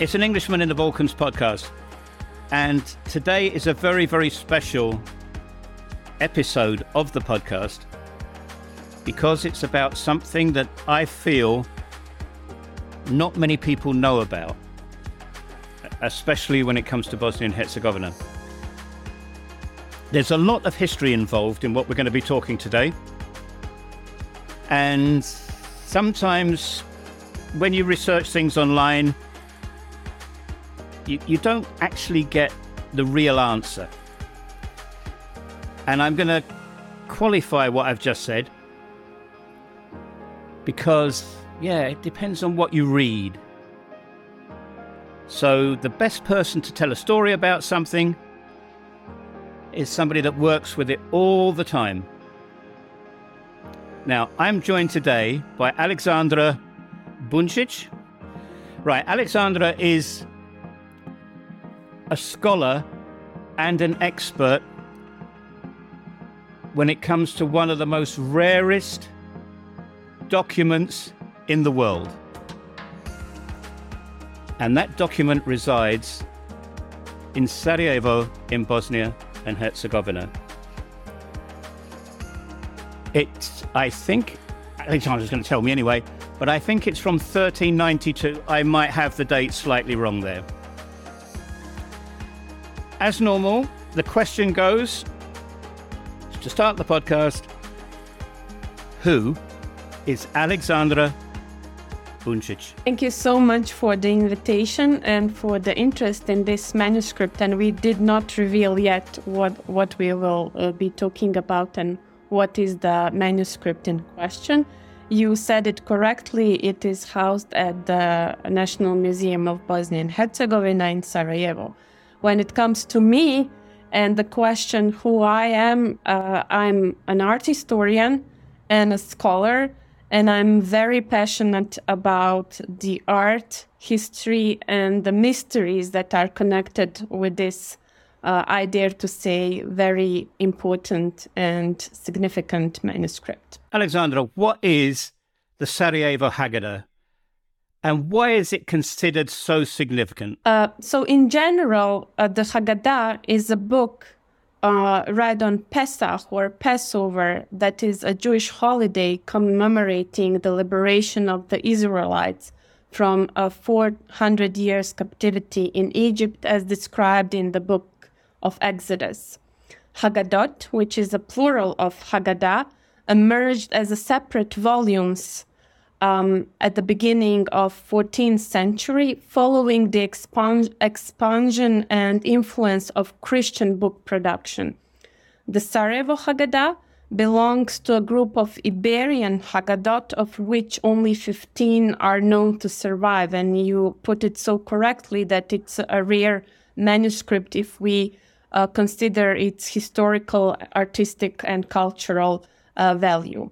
It's an Englishman in the Balkans podcast. And today is a very, very special episode of the podcast because it's about something that I feel not many people know about, especially when it comes to Bosnia and Herzegovina. There's a lot of history involved in what we're going to be talking today. And sometimes when you research things online, you, you don't actually get the real answer. And I'm going to qualify what I've just said because, yeah, it depends on what you read. So, the best person to tell a story about something is somebody that works with it all the time. Now, I'm joined today by Aleksandra Bunčić. Right, Aleksandra is a scholar and an expert when it comes to one of the most rarest documents in the world. And that document resides in Sarajevo in Bosnia and Herzegovina. It's, I think, Aleksandra's going to tell me anyway, but I think it's from 1392. I might have the date slightly wrong there. As normal, the question goes to start the podcast Who is Aleksandra Bunčić? Thank you so much for the invitation and for the interest in this manuscript. And we did not reveal yet what, what we will uh, be talking about and what is the manuscript in question. You said it correctly. It is housed at the National Museum of Bosnia and Herzegovina in Sarajevo when it comes to me and the question who I am, uh, I'm an art historian and a scholar, and I'm very passionate about the art, history, and the mysteries that are connected with this. Uh, I dare to say, very important and significant manuscript. Aleksandra, what is the Sarajevo Haggadah? And why is it considered so significant? Uh, so, in general, uh, the Haggadah is a book uh, read on Pesach or Passover, that is a Jewish holiday commemorating the liberation of the Israelites from a 400 years captivity in Egypt, as described in the book of Exodus. Haggadot, which is a plural of Haggadah, emerged as a separate volumes um, at the beginning of 14th century following the expand- expansion and influence of Christian book production. The Sarajevo Haggadah belongs to a group of Iberian Haggadot, of which only 15 are known to survive. And you put it so correctly that it's a rare manuscript if we uh, consider its historical, artistic, and cultural uh, value.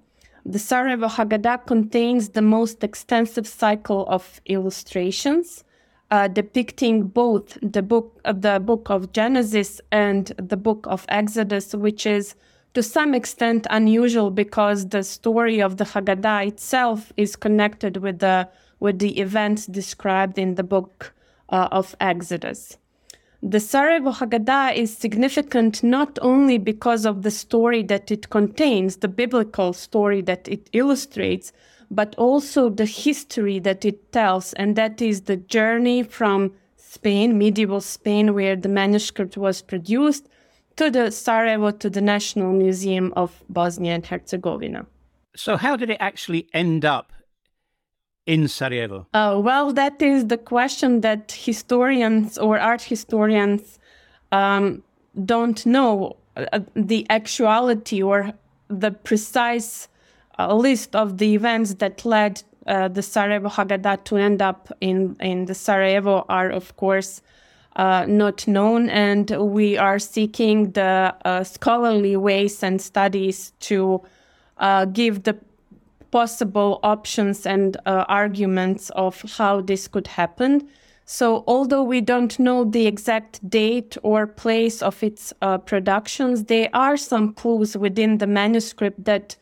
The Sarajevo Haggadah contains the most extensive cycle of illustrations uh, depicting both the book, uh, the book of Genesis and the book of Exodus, which is to some extent unusual because the story of the Haggadah itself is connected with the with the events described in the book uh, of Exodus. The Sarajevo Haggadah is significant not only because of the story that it contains, the biblical story that it illustrates, but also the history that it tells, and that is the journey from Spain, medieval Spain, where the manuscript was produced, to the Sarajevo, to the National Museum of Bosnia and Herzegovina. So, how did it actually end up in Sarajevo? Uh, well, that is the question that historians or art historians um, don't know uh, the actuality or the precise uh, list of the events that led uh, the Sarajevo Haggadah to end up in, in the Sarajevo are, of course, uh, not known, and we are seeking the scholarly ways and studies to give the possible options and uh, arguments of how this could happen. So, although we don't know the exact date or place of its uh, productions, there are some clues within the manuscript that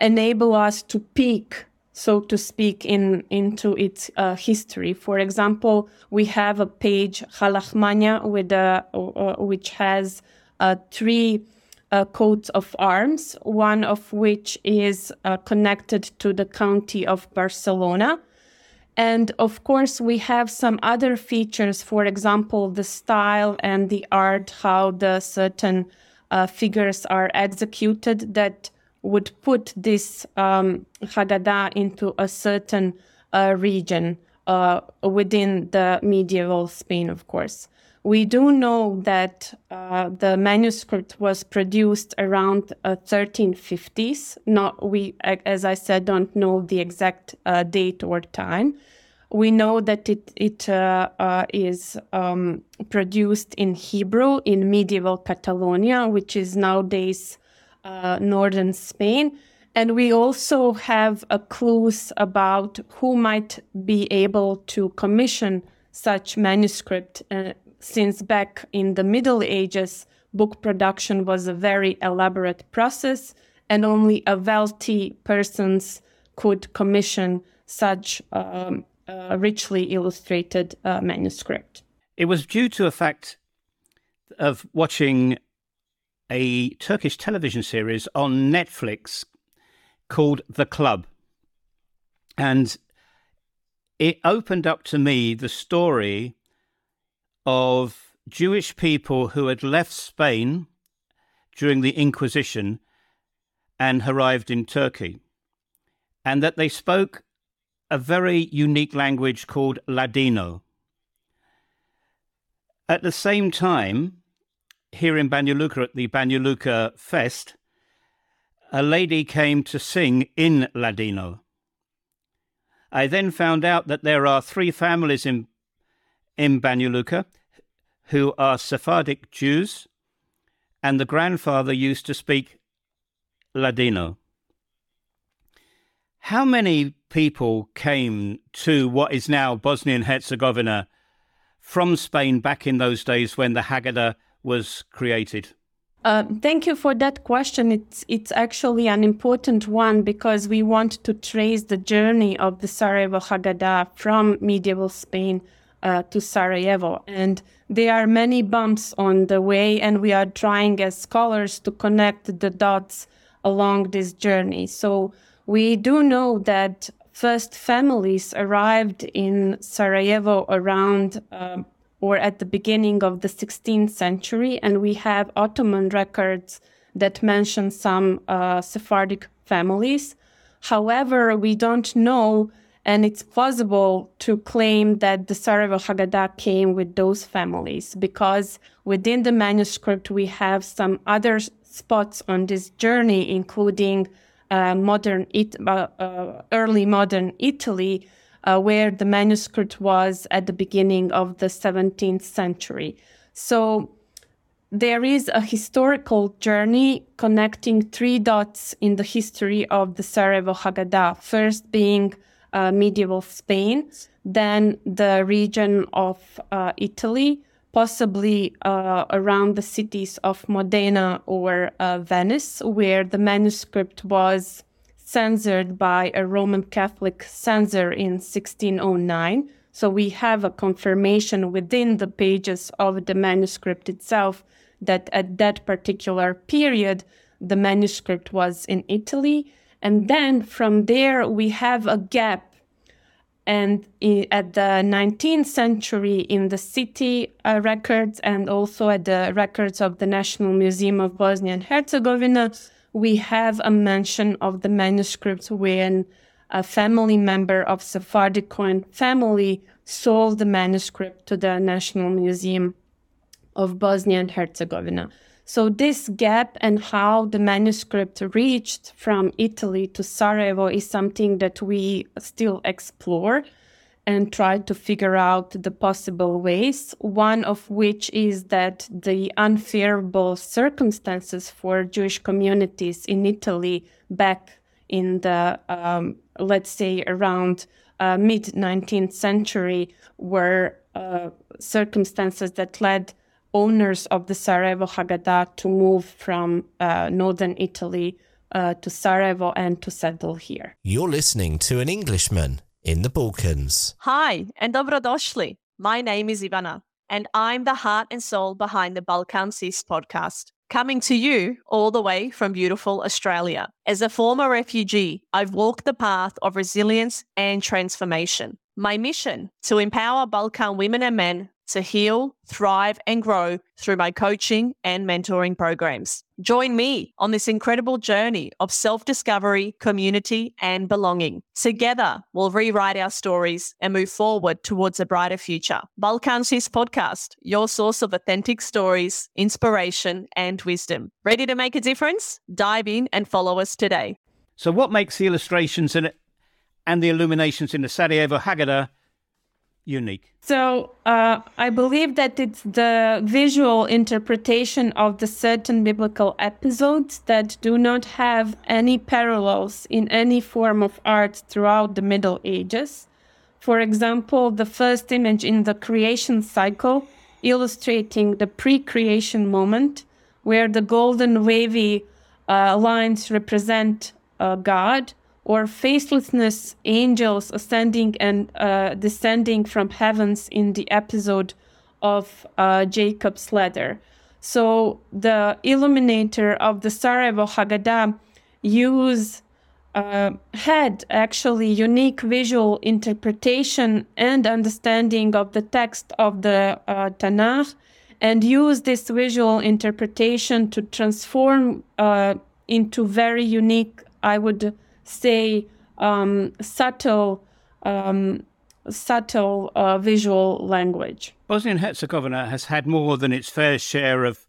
enable us to peek so to speak, in into its uh, history. For example, we have a page Ha Lachma Anya with a, uh, which has uh, three uh, coats of arms, one of which is uh, connected to the county of Barcelona. And of course, we have some other features, for example, the style and the art, how the certain uh, figures are executed that would put this um, Haggadah into a certain uh, region uh, within the medieval Spain, of course. We do know that uh, the manuscript was produced around 1350s. Uh, Not we, as I said, don't know the exact uh, date or time. We know that it it uh, is um, produced in Hebrew in medieval Catalonia, which is nowadays uh, northern Spain. And we also have clues about who might be able to commission such manuscript. Uh, since back in the Middle Ages, book production was a very elaborate process, and only a wealthy persons could commission such um, richly illustrated uh, manuscript. It was due to a fact of watching a Turkish television series on Netflix called The Club. And it opened up to me the story of Jewish people who had left Spain during the Inquisition and arrived in Turkey, and that they spoke a very unique language called Ladino. At the same time, here in Banja at the Banja Fest, a lady came to sing in Ladino. I then found out that there are three families in, in Banja Luka who are Sephardic Jews, and the grandfather used to speak Ladino. How many people came to what is now Bosnia and Herzegovina from Spain back in those days when the Haggadah was created? Uh, thank you for that question. It's it's actually an important one because we want to trace the journey of the Sarajevo Haggadah from medieval Spain uh, to Sarajevo, and there are many bumps on the way, and we are trying as scholars to connect the dots along this journey. So we do know that first families arrived in Sarajevo around. Uh, or at the beginning of the 16th century, and we have Ottoman records that mention some uh, Sephardic families. However, we don't know, and it's plausible to claim that the Sarajevo Haggadah came with those families because within the manuscript we have some other spots on this journey, including uh, modern, it, uh, uh early modern Italy, uh, where the manuscript was at the beginning of the 17th century. So there is a historical journey connecting three dots in the history of the Sarajevo Haggadah, first being uh, medieval Spain, then the region of uh, Italy, possibly uh, around the cities of Modena or uh, Venice, where the manuscript was censored by a Roman Catholic censor in 1609. So we have a confirmation within the pages of the manuscript itself that at that particular period, the manuscript was in Italy. And then from there, we have a gap. And at the 19th century, in the city uh, records and also at the records of the National Museum of Bosnia and Herzegovina, we have a mention of the manuscript when a family member of Sephardic Cohen family sold the manuscript to the National Museum of Bosnia and Herzegovina. So this gap and how the manuscript reached from Italy to Sarajevo is something that we still explore and try to figure out the possible ways. One of which is that the unfavorable circumstances for Jewish communities in Italy back in the, um, let's say, around uh, mid 19th century were uh, circumstances that led owners of the Sarajevo Haggadah to move from uh, northern Italy uh, to Sarajevo and to settle here. You're listening to an Englishman in the Balkans. Hi, and dobrodošli. My name is Ivana, and I'm the heart and soul behind the Balkan Sis podcast, coming to you all the way from beautiful Australia. As a former refugee, I've walked the path of resilience and transformation. My mission to empower Balkan women and men to heal, thrive, and grow through my coaching and mentoring programs. Join me on this incredible journey of self discovery, community, and belonging. Together, we'll rewrite our stories and move forward towards a brighter future. Balkan Sis Podcast, your source of authentic stories, inspiration, and wisdom. Ready to make a difference? Dive in and follow us today. So, what makes the illustrations it and the illuminations in the Sarajevo Haggadah unique? So uh, I believe that it's the visual interpretation of the certain biblical episodes that do not have any parallels in any form of art throughout the Middle Ages. For example, the first image in the creation cycle illustrating the pre creation moment, where the golden wavy uh, lines represent uh, God or facelessness angels ascending and uh, descending from heavens in the episode of uh, Jacob's ladder. So the illuminator of the Sarajevo Haggadah use uh, had actually unique visual interpretation and understanding of the text of the uh, Tanakh and use this visual interpretation to transform uh, into very unique, I would say um, subtle um, subtle uh, visual language. Bosnia and Herzegovina has had more than its fair share of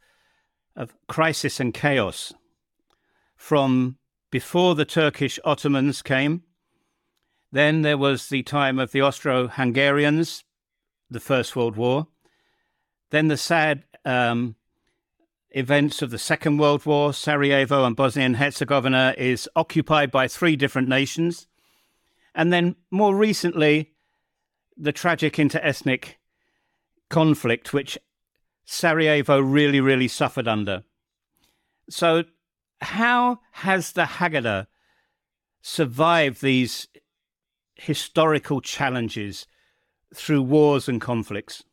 of crisis and chaos from before the Turkish Ottomans came. Then there was the time of the Austro Hungarians, the First World War. Then the sad um, events of the Second World War, Sarajevo and Bosnia and Herzegovina is occupied by three different nations. And then more recently, the tragic interethnic conflict, which Sarajevo really, really suffered under. So, how has the Haggadah survived these historical challenges through wars and conflicts?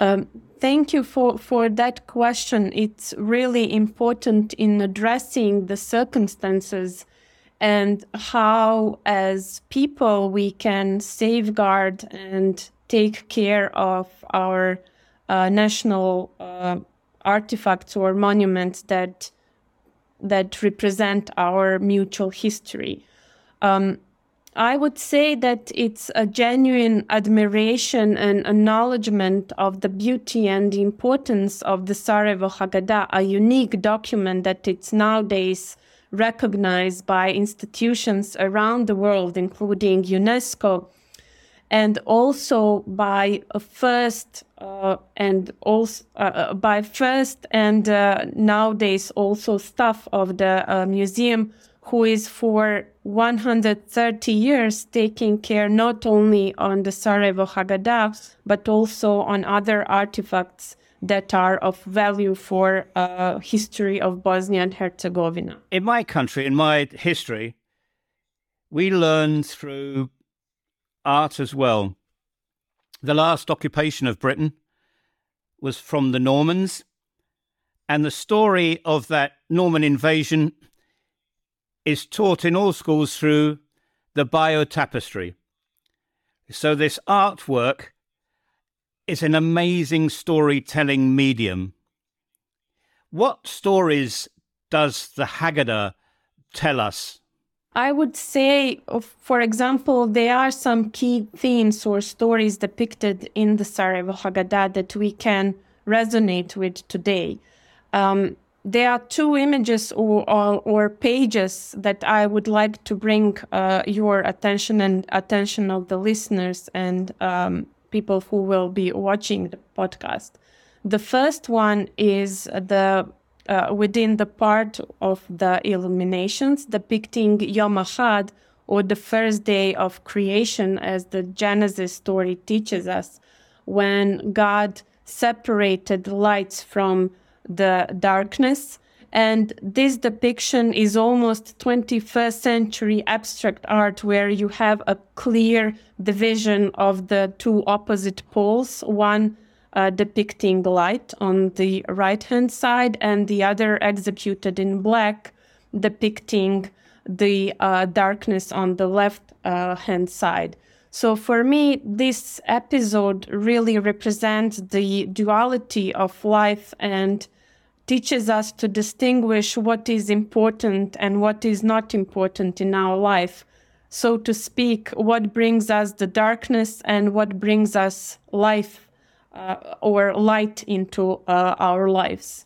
Um, thank you for, for that question. It's really important in addressing the circumstances and how, as people, we can safeguard and take care of our uh, national uh, artifacts or monuments that that represent our mutual history. Um, I would say that it's a genuine admiration and acknowledgement of the beauty and the importance of the Sarajevo Haggadah, a unique document that it's nowadays recognized by institutions around the world, including UNESCO, and also by first uh, and also uh, uh, by first and uh, nowadays also staff of the uh, museum who is for 130 years taking care not only on the Sarajevo Haggadah, but also on other artifacts that are of value for uh, history of Bosnia and Herzegovina. In my country, in my history, we learn through art as well. The last occupation of Britain was from the Normans, and the story of that Norman invasion is taught in all schools through the Bayeux tapestry. So, this artwork is an amazing storytelling medium. What stories does the Haggadah tell us? I would say, for example, there are some key themes or stories depicted in the Sarajevo Haggadah that we can resonate with today. Um, there are two images or, or, or, pages that I would like to bring uh, your attention and attention of the listeners and um, people who will be watching the podcast. The first one is the uh, within the part of the illuminations depicting Yom Ahad or the first day of creation, as the Genesis story teaches us, when God separated lights from the darkness. And this depiction is almost 21st century abstract art where you have a clear division of the two opposite poles, one uh, depicting light on the right hand side and the other executed in black depicting the uh, darkness on the left uh, hand side. So for me, this episode really represents the duality of life and teaches us to distinguish what is important and what is not important in our life. So to speak, what brings us the darkness and what brings us life uh, or light into uh, our lives.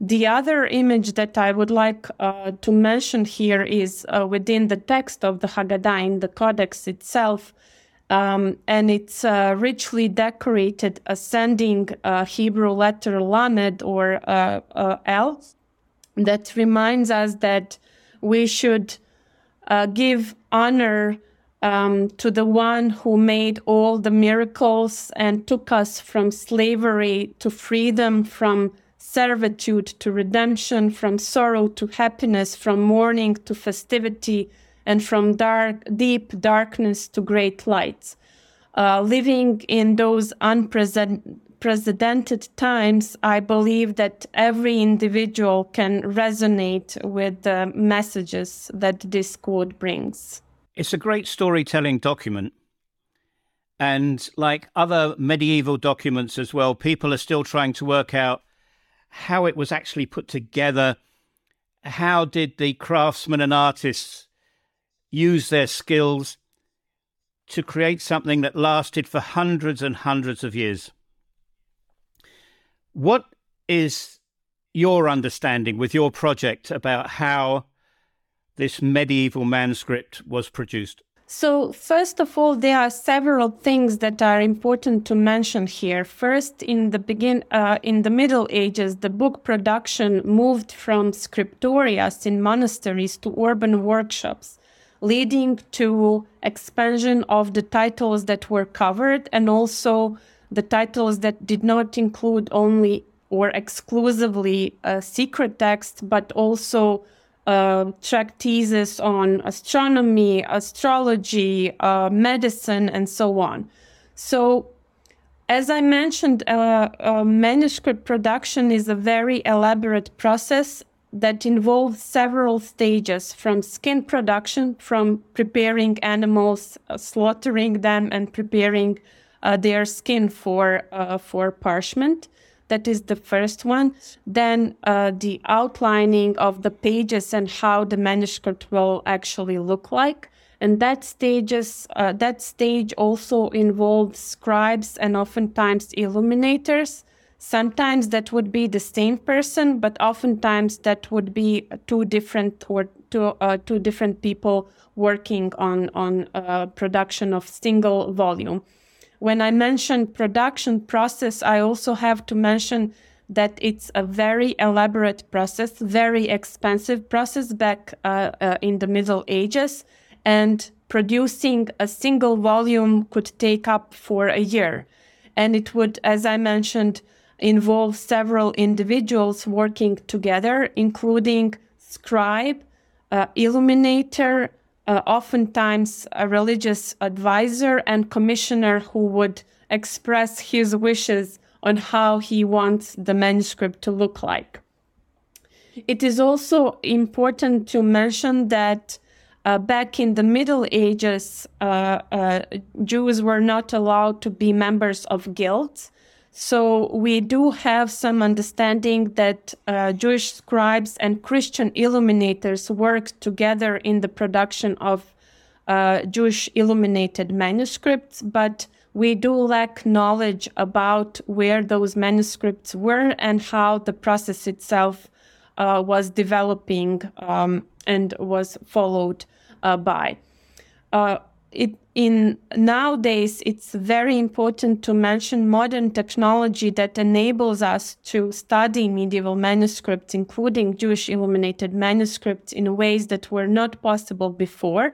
The other image that I would like uh, to mention here is uh, within the text of the Haggadah in the Codex itself, um, and it's uh, richly decorated ascending uh, Hebrew letter Lamed or uh, uh, L that reminds us that we should give honor um, to the one who made all the miracles and took us from slavery to freedom, from servitude to redemption, from sorrow to happiness, from mourning to festivity, and from dark, deep darkness to great lights. Uh, living in those unprecedented times, I believe that every individual can resonate with the messages that this quote brings. It's a great storytelling document. And like other medieval documents as well, people are still trying to work out how it was actually put together. How did the craftsmen and artists use their skills to create something that lasted for hundreds and hundreds of years? What is your understanding with your project about how this medieval manuscript was produced? So, first of all, there are several things that are important to mention here. First, in the begin, uh, in the Middle Ages, the book production moved from scriptorias in monasteries to urban workshops, leading to expansion of the titles that were covered and also the titles that did not include only or exclusively a secret text, but also uh, treatises on astronomy, astrology, uh, medicine, and so on. So, as I mentioned, uh, uh, manuscript production is a very elaborate process that involves several stages from skin production, from preparing animals, uh, slaughtering them, and preparing uh, their skin for, for parchment that is the first one. Then uh, the outlining of the pages and how the manuscript will actually look like. And that stages uh, that stage also involves scribes and oftentimes illuminators. Sometimes that would be the same person, but oftentimes that would be two different or two uh, two different people working on on uh, production of single volume. When I mention production process, I also have to mention that it's a very elaborate process, very expensive process back uh, uh, in the Middle Ages, and producing a single volume could take up for a year. And it would, as I mentioned, involve several individuals working together, including scribe, uh, illuminator, uh, oftentimes a religious advisor and commissioner who would express his wishes on how he wants the manuscript to look like. It is also important to mention that uh, back in the Middle Ages, uh, uh Jews were not allowed to be members of guilds. So we do have some understanding that uh, Jewish scribes and Christian illuminators worked together in the production of uh, Jewish illuminated manuscripts, but we do lack knowledge about where those manuscripts were and how the process itself uh, was developing um, and was followed uh, by. Uh, it, in nowadays it's very important to mention modern technology that enables us to study medieval manuscripts including jewish illuminated manuscripts in ways that were not possible before.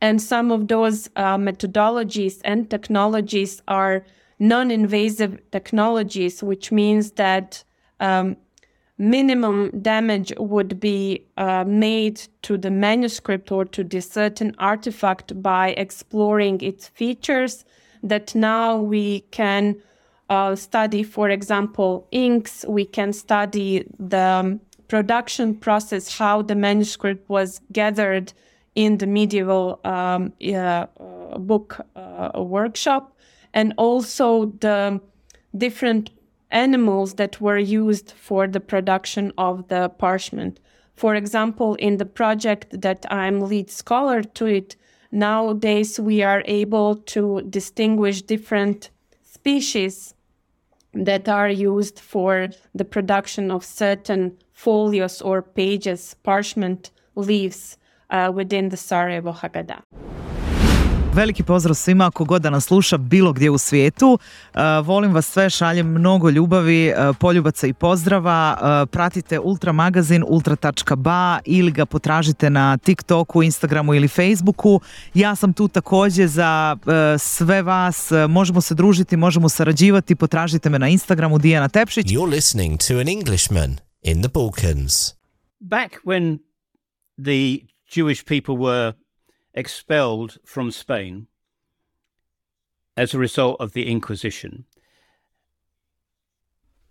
And some of those uh, methodologies and technologies are non-invasive technologies which means that um, minimum damage would be uh, made to the manuscript or to this certain artifact by exploring its features that now we can uh, study, for example, inks, we can study the um, production process, how the manuscript was gathered in the medieval um, uh, book uh, workshop, and also the different animals that were used for the production of the parchment. For example, in the project that I'm lead scholar to it, nowadays we are able to distinguish different species that are used for the production of certain folios or pages, parchment leaves uh, within the Sarajevo Haggadah. Veliki pozdrav svima ako god da nas sluša bilo gdje u svijetu. Uh, volim vas sve, šaljem mnogo ljubavi, uh, poljubaca i pozdrava. Uh, pratite Ultra magazin ultra.ba ili ga potražite na TikToku, Instagramu ili Facebooku. Ja sam tu također za sve vas. Možemo se družiti, možemo sarađivati. Potražite me na Instagramu Dijana Tepšić. You're listening to an Englishman in the Balkans. Back when the Jewish people were expelled from Spain as a result of the Inquisition.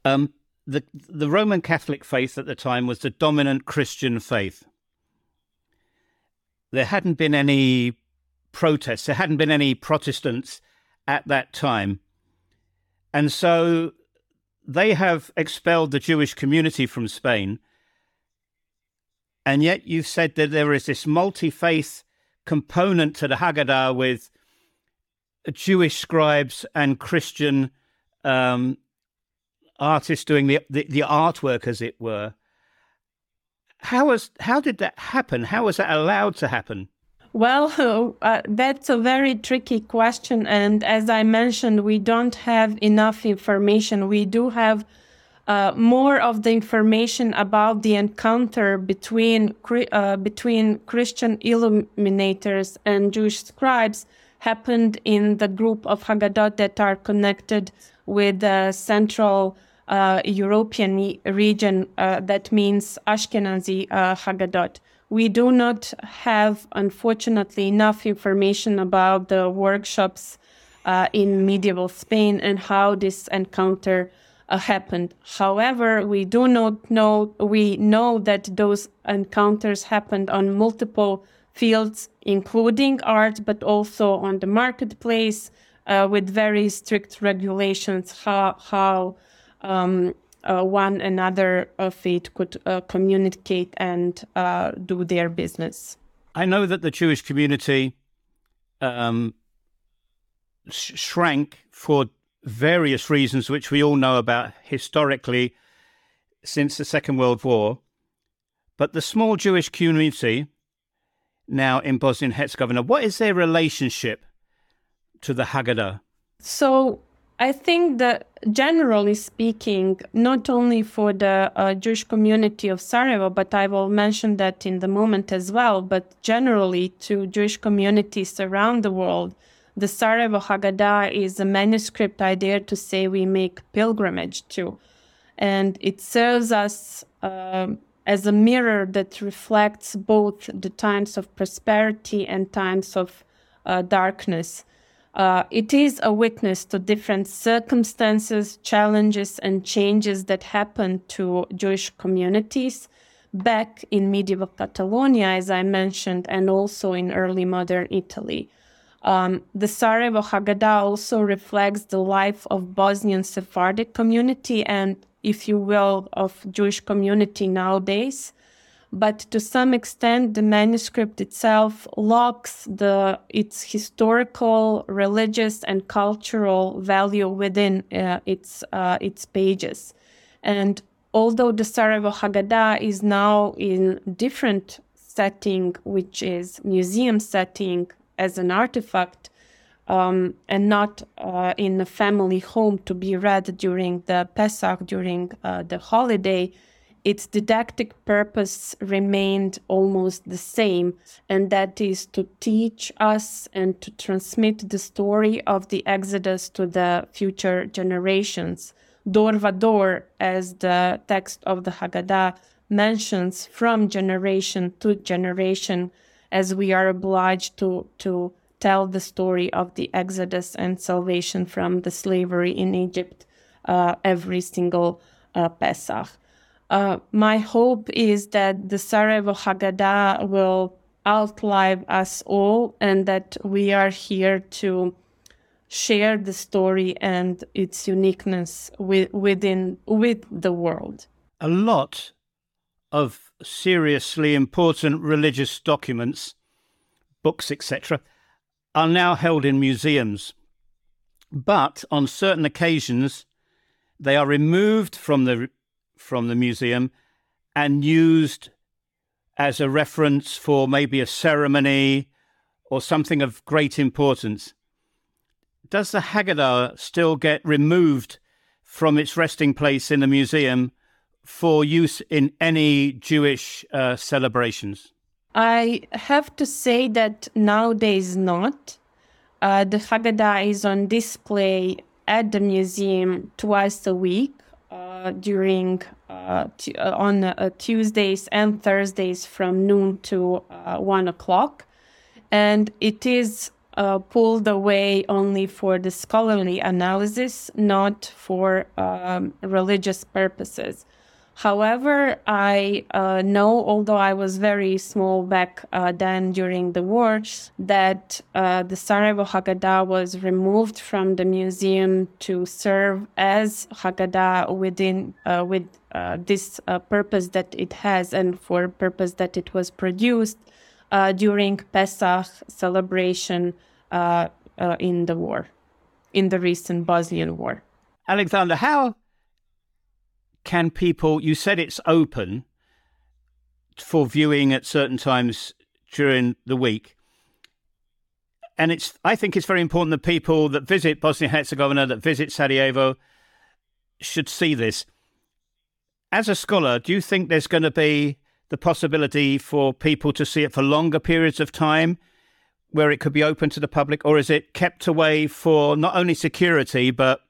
Um, the the Roman Catholic faith at the time was the dominant Christian faith. There hadn't been any protests. There hadn't been any Protestants at that time, and so they have expelled the Jewish community from Spain. And yet, you've said that there is this multi faith component to the Haggadah with Jewish scribes and Christian um, artists doing the, the, the artwork, as it were. How was how did that happen? How was that allowed to happen? Well, uh, that's a very tricky question, and as I mentioned, we don't have enough information. We do have uh, more of the information about the encounter between uh, between Christian illuminators and Jewish scribes happened in the group of Haggadot that are connected with the Central uh, European region. Uh, that means Ashkenazi uh, Haggadot. We do not have, unfortunately, enough information about the workshops uh, in medieval Spain and how this encounter uh, happened. However, we do not know, we know that those encounters happened on multiple fields, including art, but also on the marketplace uh, with very strict regulations how, how um, uh, one another of it could uh, communicate and uh, do their business. I know that the Jewish community um, sh- shrank for various reasons, which we all know about historically since the Second World War. But the small Jewish community now in Bosnia and Herzegovina, what is their relationship to the Haggadah? So I think that generally speaking, not only for the uh, Jewish community of Sarajevo, but I will mention that in the moment as well, but generally to Jewish communities around the world, the Sarajevo Haggadah is a manuscript I dare to say we make pilgrimage to. And it serves us uh, as a mirror that reflects both the times of prosperity and times of uh, darkness. Uh, it is a witness to different circumstances, challenges, and changes that happen to Jewish communities back in medieval Catalonia, as I mentioned, and also in early modern Italy. Um, the Sarajevo Haggadah also reflects the life of Bosnian Sephardic community and, if you will, of Jewish community nowadays. But to some extent, the manuscript itself locks the its historical, religious, and cultural value within uh, its uh, its pages. And although the Sarajevo Haggadah is now in different setting, which is museum setting, as an artifact um, and not uh, in a family home to be read during the Pesach, during uh, the holiday, its didactic purpose remained almost the same, and that is to teach us and to transmit the story of the Exodus to the future generations. Dorvador, as the text of the Haggadah mentions, from generation to generation, as we are obliged to, to tell the story of the Exodus and salvation from the slavery in Egypt uh, every single uh, Pesach. Uh, my hope is that the Sarajevo Haggadah will outlive us all and that we are here to share the story and its uniqueness with, within with the world. A lot of seriously important religious documents, books, etc., are now held in museums. But on certain occasions, they are removed from the from the museum and used as a reference for maybe a ceremony or something of great importance. Does the Haggadah still get removed from its resting place in the museum for use in any Jewish uh, celebrations? I have to say that nowadays not. Uh, the Haggadah is on display at the museum twice a week uh, during uh, t- uh, on uh, Tuesdays and Thursdays from noon to one o'clock, and it is pulled away only for the scholarly analysis, not for um, religious purposes. However, I uh, know, although I was very small back uh, then during the war, that uh, the Sarajevo Haggadah was removed from the museum to serve as Haggadah within uh, with uh, this uh, purpose that it has and for purpose that it was produced during Pesach celebration in the war, in the recent Bosnian war. Alexander, how can people, you said it's open for viewing at certain times during the week. And it's, I think it's very important that people that visit Bosnia Herzegovina, that visit Sarajevo, should see this. As a scholar, do you think there's going to be the possibility for people to see it for longer periods of time where it could be open to the public, or is it kept away for not only security but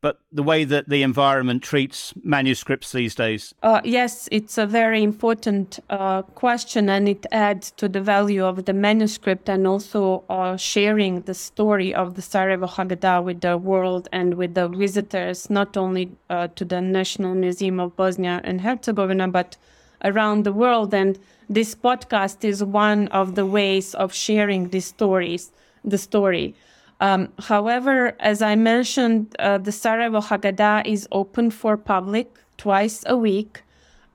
but the way that the environment treats manuscripts these days? Uh, yes, it's a very important uh, question, and it adds to the value of the manuscript and also uh, sharing the story of the Sarajevo Haggadah with the world and with the visitors, not only uh, to the National Museum of Bosnia and Herzegovina, but around the world. And this podcast is one of the ways of sharing these stories, the story. Um, however, as I mentioned, uh, the Sarajevo Haggadah is open for public twice a week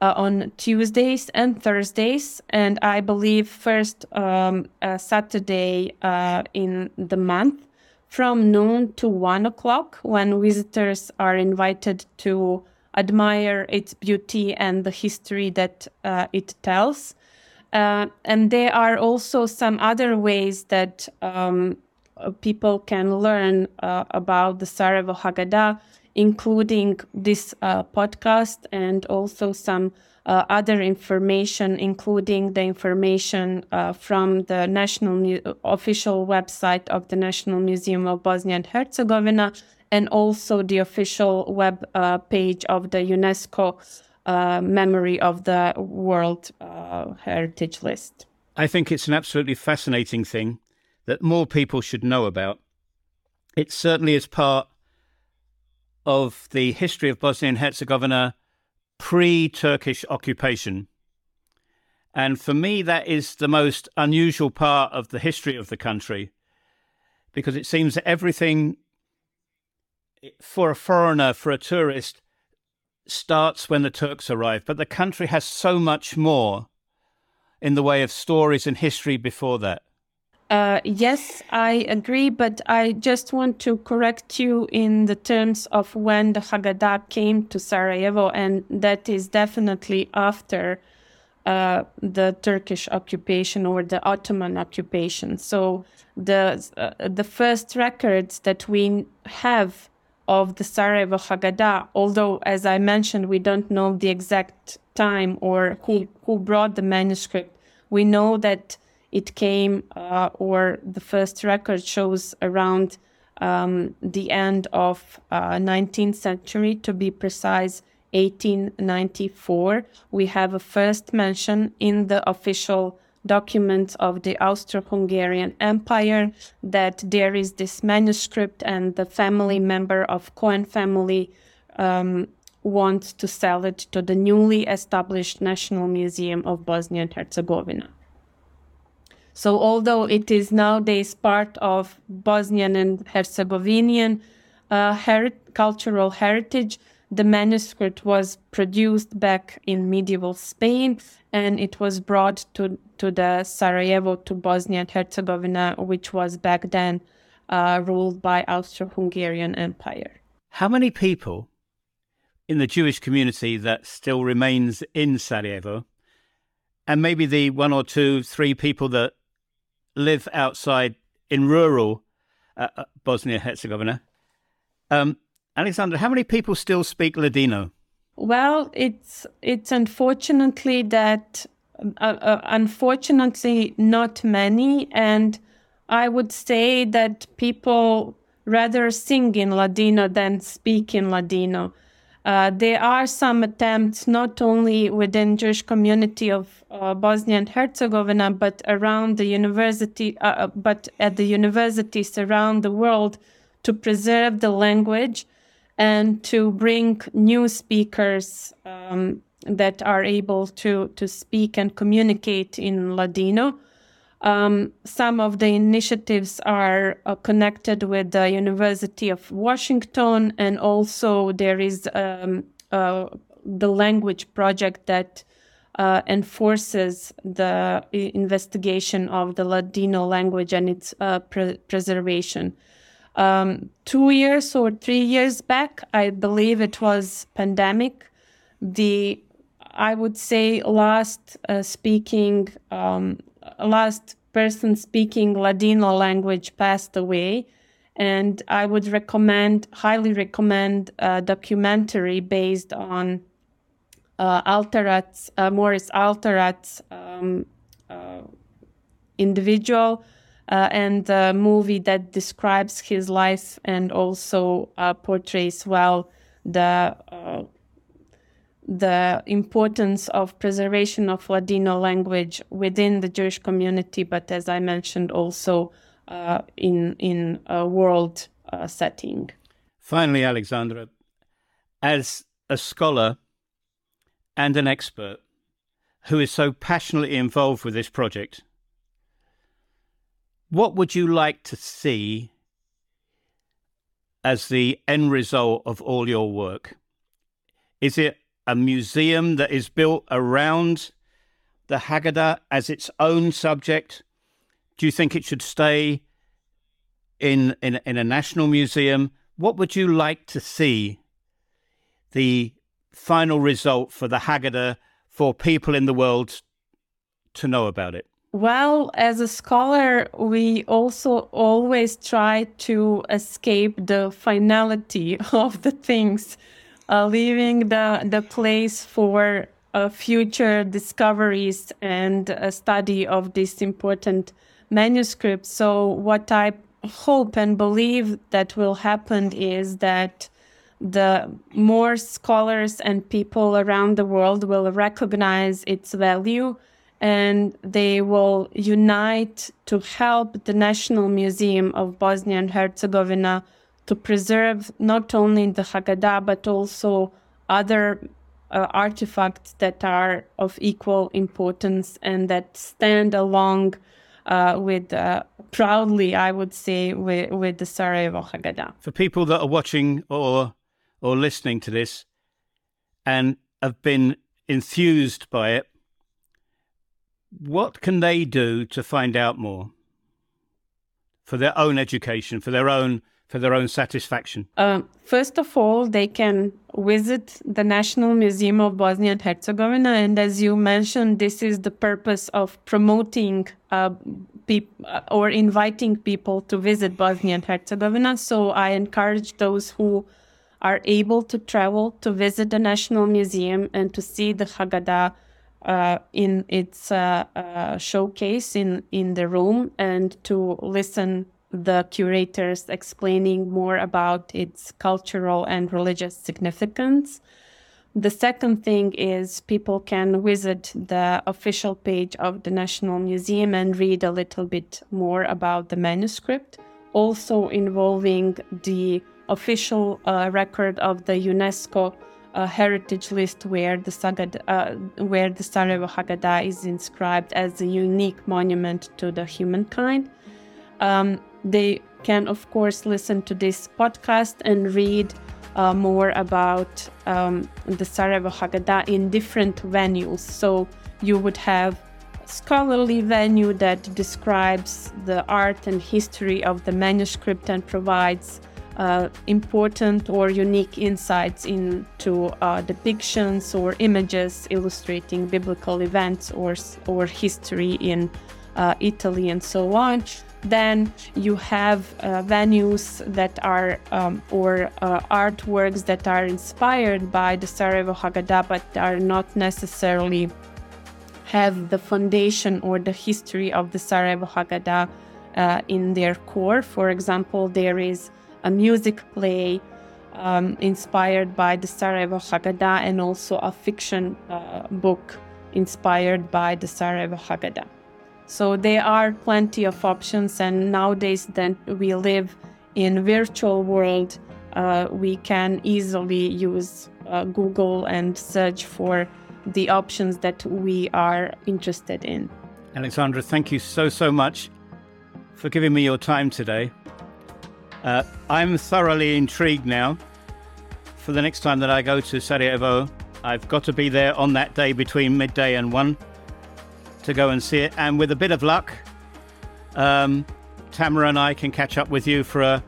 uh, on Tuesdays and Thursdays, and I believe first um, uh, Saturday uh, in the month from noon to one o'clock when visitors are invited to admire its beauty and the history that uh, it tells. Uh, and there are also some other ways that um, people can learn uh, about the Sarajevo Haggadah, including this uh, podcast and also some uh, other information, including the information uh, from the national Mu- official website of the National Museum of Bosnia and Herzegovina, and also the official web uh, page of the UNESCO Memory of the World Heritage List. I think it's an absolutely fascinating thing that more people should know about. It certainly is part of the history of Bosnia and Herzegovina pre Turkish occupation. And for me, that is the most unusual part of the history of the country because it seems that everything for a foreigner, for a tourist, starts when the Turks arrive. But the country has so much more in the way of stories and history before that. Uh, yes, I agree, but I just want to correct you in the terms of when the Haggadah came to Sarajevo, and that is definitely after uh, the Turkish occupation or the Ottoman occupation. So the uh, the first records that we have of the Sarajevo Haggadah, although as I mentioned, we don't know the exact time or who who brought the manuscript, we know that it came, uh, or the first record shows around um, the end of uh, 19th century, to be precise, 1894. We have a first mention in the official documents of the Austro-Hungarian Empire that there is this manuscript and the family member of Cohen family um, wants to sell it to the newly established National Museum of Bosnia and Herzegovina. So, although it is nowadays part of Bosnian and Herzegovinian uh, heri- cultural heritage, the manuscript was produced back in medieval Spain and it was brought to, to the Sarajevo to Bosnia and Herzegovina, which was back then uh, ruled by Austro-Hungarian Empire. How many people in the Jewish community that still remains in Sarajevo, and maybe the one or two, three people that live outside in rural uh, uh Bosnia Herzegovina. Um, Aleksandra, how many people still speak Ladino? Well, it's it's unfortunately that uh, uh, unfortunately not many, and I would say that people rather sing in Ladino than speak in Ladino. Uh, there are some attempts not only within Jewish community of uh, Bosnia and Herzegovina, but around the university, uh, uh, but at the universities around the world to preserve the language and to bring new speakers um, that are able to, to speak and communicate in Ladino. Um, some of the initiatives are uh, connected with the University of Washington, and also there is um, uh, the language project that uh, enforces the investigation of the Ladino language and its uh, pre- preservation. Um, two years or three years back, I believe it was pandemic. The I would say last uh, speaking um, last person speaking Ladino language passed away. And I would recommend, highly recommend a documentary based on uh, Altarat's, uh, Morris Altarat's um, uh, individual uh, and a movie that describes his life and also uh, portrays well the uh, the importance of preservation of Ladino language within the Jewish community, but as I mentioned, also uh, in in a world uh, setting. Finally, Aleksandra, as a scholar and an expert who is so passionately involved with this project, what would you like to see as the end result of all your work? Is it a museum that is built around the Haggadah as its own subject? Do you think it should stay in, in, in a national museum? What would you like to see the final result for the Haggadah for people in the world to know about it? Well, as a scholar, we also always try to escape the finality of the things uh, leaving the, the place for uh, future discoveries and a study of this important manuscript. So, what I hope and believe that will happen is that the more scholars and people around the world will recognize its value and they will unite to help the National Museum of Bosnia and Herzegovina to preserve not only the Haggadah but also other uh, artifacts that are of equal importance and that stand along uh, with uh, proudly, I would say, with, with the Sarajevo Haggadah. For people that are watching or or listening to this and have been enthused by it, what can they do to find out more for their own education, for their own for their own satisfaction? Uh, first of all, they can visit the National Museum of Bosnia and Herzegovina. And as you mentioned, this is the purpose of promoting uh, uh, or inviting people to visit Bosnia and Herzegovina. So I encourage those who are able to travel to visit the National Museum and to see the Haggadah uh, in its uh, uh, showcase in, in the room and to listen the curators explaining more about its cultural and religious significance. The second thing is people can visit the official page of the National Museum and read a little bit more about the manuscript, also involving the official uh, record of the UNESCO uh, heritage list where the Sagad, uh, where the Sarajevo Haggadah is inscribed as a unique monument to the humankind. Um, they can, of course, listen to this podcast and read uh, more about um, the Sarajevo Haggadah in different venues. So you would have a scholarly venue that describes the art and history of the manuscript and provides uh, important or unique insights into uh, depictions or images illustrating biblical events or, or history in uh, Italy and so on. Then you have uh, venues that are um, or uh, artworks that are inspired by the Sarajevo Haggadah, but are not necessarily have the foundation or the history of the Sarajevo Haggadah uh, in their core. For example, there is a music play um, inspired by the Sarajevo Haggadah and also a fiction uh, book inspired by the Sarajevo Haggadah. So there are plenty of options, and nowadays that we live in virtual world, uh, we can easily use uh, Google and search for the options that we are interested in. Aleksandra, thank you so so much for giving me your time today. Uh, I'm thoroughly intrigued now. For the next time that I go to Sarajevo, I've got to be there on that day between midday and one to go and see it. And with a bit of luck, um, Tamara and I can catch up with you for a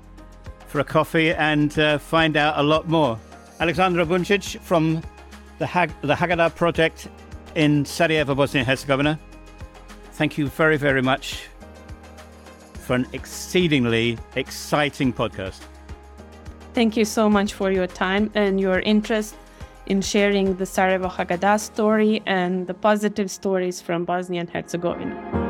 for a coffee and uh, find out a lot more. Aleksandra Bunčić from the Hag- the Haggadah project in Sarajevo, Bosnia and Herzegovina. Thank you very very much for an exceedingly exciting podcast. Thank you so much for your time and your interest in sharing the Sarajevo Haggadah story and the positive stories from Bosnia and Herzegovina.